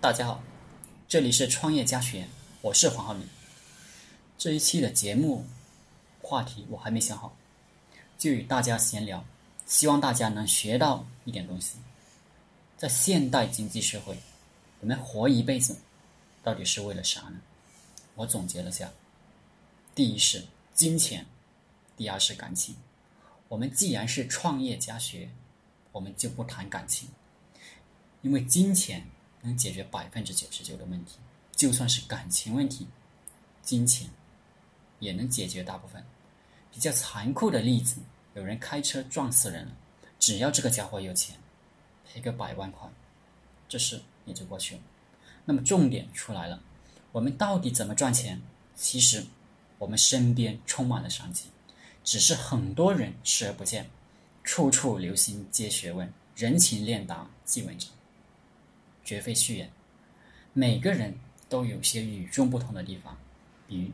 大家好，这里是创业家学，我是黄浩明。这一期的节目话题我还没想好，就与大家闲聊，希望大家能学到一点东西。在现代经济社会，我们活一辈子，到底是为了啥呢？我总结了下：第一是金钱，第二是感情。我们既然是创业家学，我们就不谈感情，因为金钱。能解决百分之九十九的问题，就算是感情问题，金钱也能解决大部分。比较残酷的例子，有人开车撞死人了，只要这个家伙有钱，赔个百万块，这事也就过去了。那么重点出来了，我们到底怎么赚钱？其实我们身边充满了商机，只是很多人视而不见。处处留心皆学问，人情练达即文章。绝非虚言，每个人都有些与众不同的地方。比如，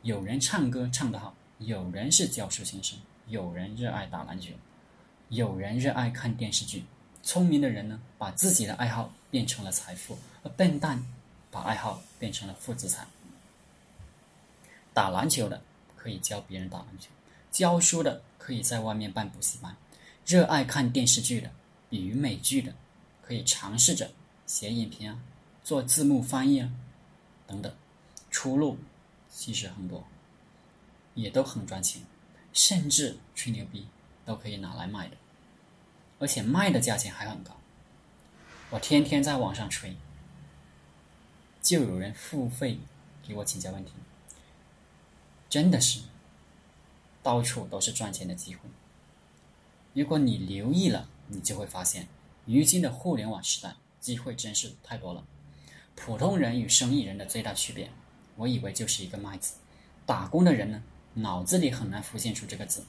有人唱歌唱得好，有人是教书先生，有人热爱打篮球，有人热爱看电视剧。聪明的人呢，把自己的爱好变成了财富；而笨蛋，把爱好变成了负资产。打篮球的可以教别人打篮球，教书的可以在外面办补习班，热爱看电视剧的，比如美剧的，可以尝试着。写影评啊，做字幕翻译啊，等等，出路其实很多，也都很赚钱，甚至吹牛逼都可以拿来卖的，而且卖的价钱还很高。我天天在网上吹，就有人付费给我请教问题，真的是到处都是赚钱的机会。如果你留意了，你就会发现，如今的互联网时代。机会真是太多了。普通人与生意人的最大区别，我以为就是一个“卖”字。打工的人呢，脑子里很难浮现出这个字，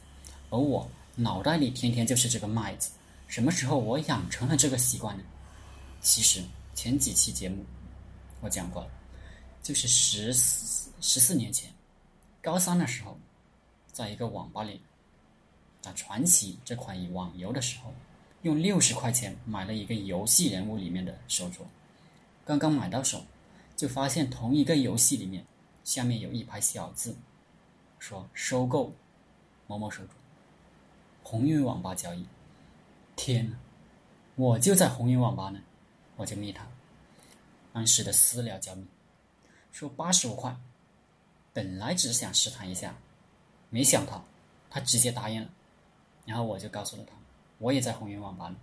而我脑袋里天天就是这个“卖”字。什么时候我养成了这个习惯呢？其实前几期节目我讲过了，就是十四十四年前，高三的时候，在一个网吧里打传奇这款网游的时候。用六十块钱买了一个游戏人物里面的手镯，刚刚买到手，就发现同一个游戏里面下面有一排小字，说收购某某手镯，红云网吧交易。天呐，我就在红云网吧呢，我就密他，当时的私聊交易，说八十五块，本来只是想试探一下，没想到他直接答应了，然后我就告诉了他。我也在红云网吧，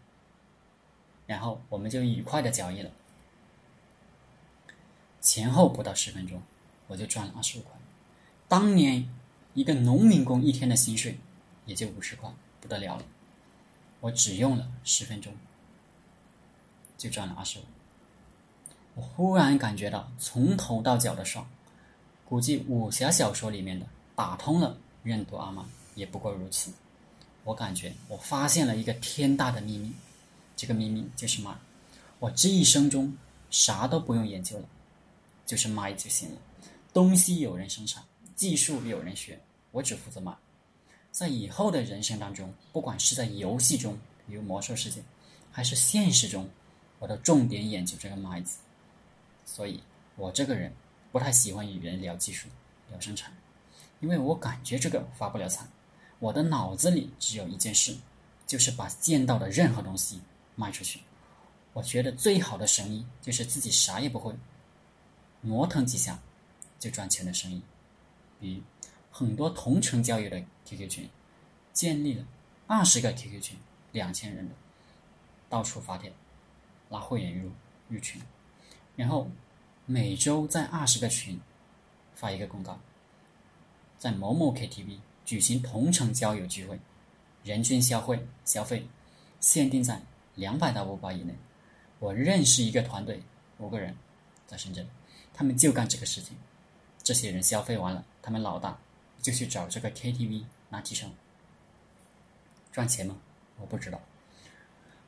然后我们就愉快的交易了，前后不到十分钟，我就赚了二十五块。当年一个农民工一天的薪水也就五十块，不得了了。我只用了十分钟，就赚了二十五。我忽然感觉到从头到脚的爽，估计武侠小说里面的打通了任督二脉也不过如此。我感觉我发现了一个天大的秘密，这个秘密就是卖。我这一生中啥都不用研究了，就是卖就行了。东西有人生产，技术有人学，我只负责卖。在以后的人生当中，不管是在游戏中，比如魔兽世界，还是现实中，我都重点研究这个卖字。所以，我这个人不太喜欢与人聊技术、聊生产，因为我感觉这个发不了财。我的脑子里只有一件事，就是把见到的任何东西卖出去。我觉得最好的生意就是自己啥也不会，磨腾几下就赚钱的生意。比如很多同城交友的 QQ 群，建立了二十个 QQ 群，两千人的，到处发帖，拉会员入入群，然后每周在二十个群发一个公告，在某某 KTV。举行同城交友聚会，人均消费消费限定在两百到五百以内。我认识一个团队，五个人在深圳，他们就干这个事情。这些人消费完了，他们老大就去找这个 KTV 拿提成。赚钱吗？我不知道，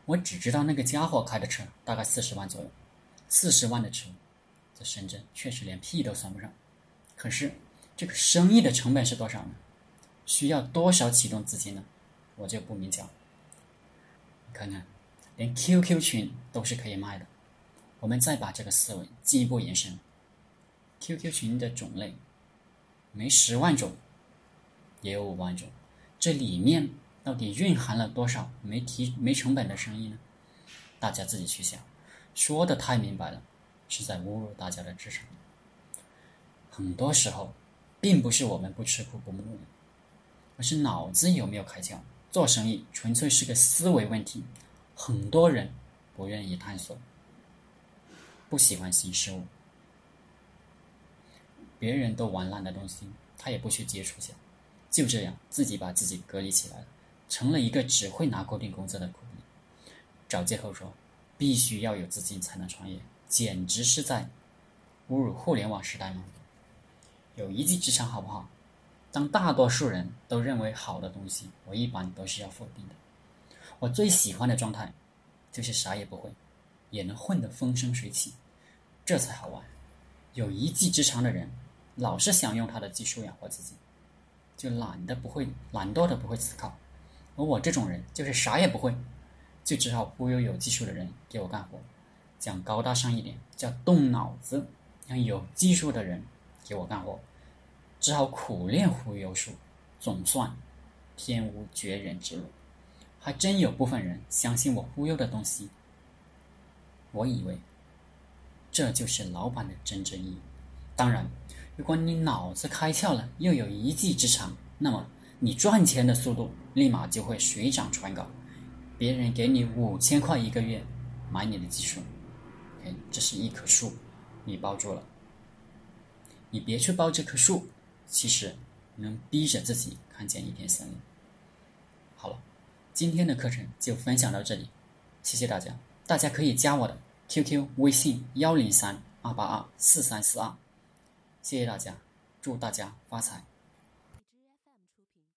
我只知道那个家伙开的车大概四十万左右，四十万的车在深圳确实连屁都算不上。可是这个生意的成本是多少呢？需要多少启动资金呢？我就不明讲。看看，连 QQ 群都是可以卖的。我们再把这个思维进一步延伸，QQ 群的种类没十万种，也有五万种，这里面到底蕴含了多少没提没成本的生意呢？大家自己去想，说的太明白了，是在侮辱大家的智商。很多时候，并不是我们不吃苦不努力，而是脑子有没有开窍。做生意纯粹是个思维问题，很多人不愿意探索，不喜欢新事物，别人都玩烂的东西，他也不去接触下，就这样自己把自己隔离起来了，成了一个只会拿固定工资的苦力。找借口说必须要有资金才能创业，简直是在侮辱互联网时代吗？有一技之长好不好？当大多数人都认为好的东西，我一般都是要否定的。我最喜欢的状态，就是啥也不会，也能混得风生水起，这才好玩。有一技之长的人，老是想用他的技术养活自己，就懒得不会，懒惰的不会思考。而我这种人，就是啥也不会，就只好忽悠有技术的人给我干活。讲高大上一点，叫动脑子，让有技术的人。给我干活，只好苦练忽悠术，总算天无绝人之路。还真有部分人相信我忽悠的东西。我以为这就是老板的真正意义。当然，如果你脑子开窍了，又有一技之长，那么你赚钱的速度立马就会水涨船高。别人给你五千块一个月买你的技术，哎，这是一棵树，你抱住了。你别去抱这棵树，其实能逼着自己看见一片森林。好了，今天的课程就分享到这里，谢谢大家。大家可以加我的 QQ 微信幺零三二八二四三四二，谢谢大家，祝大家发财。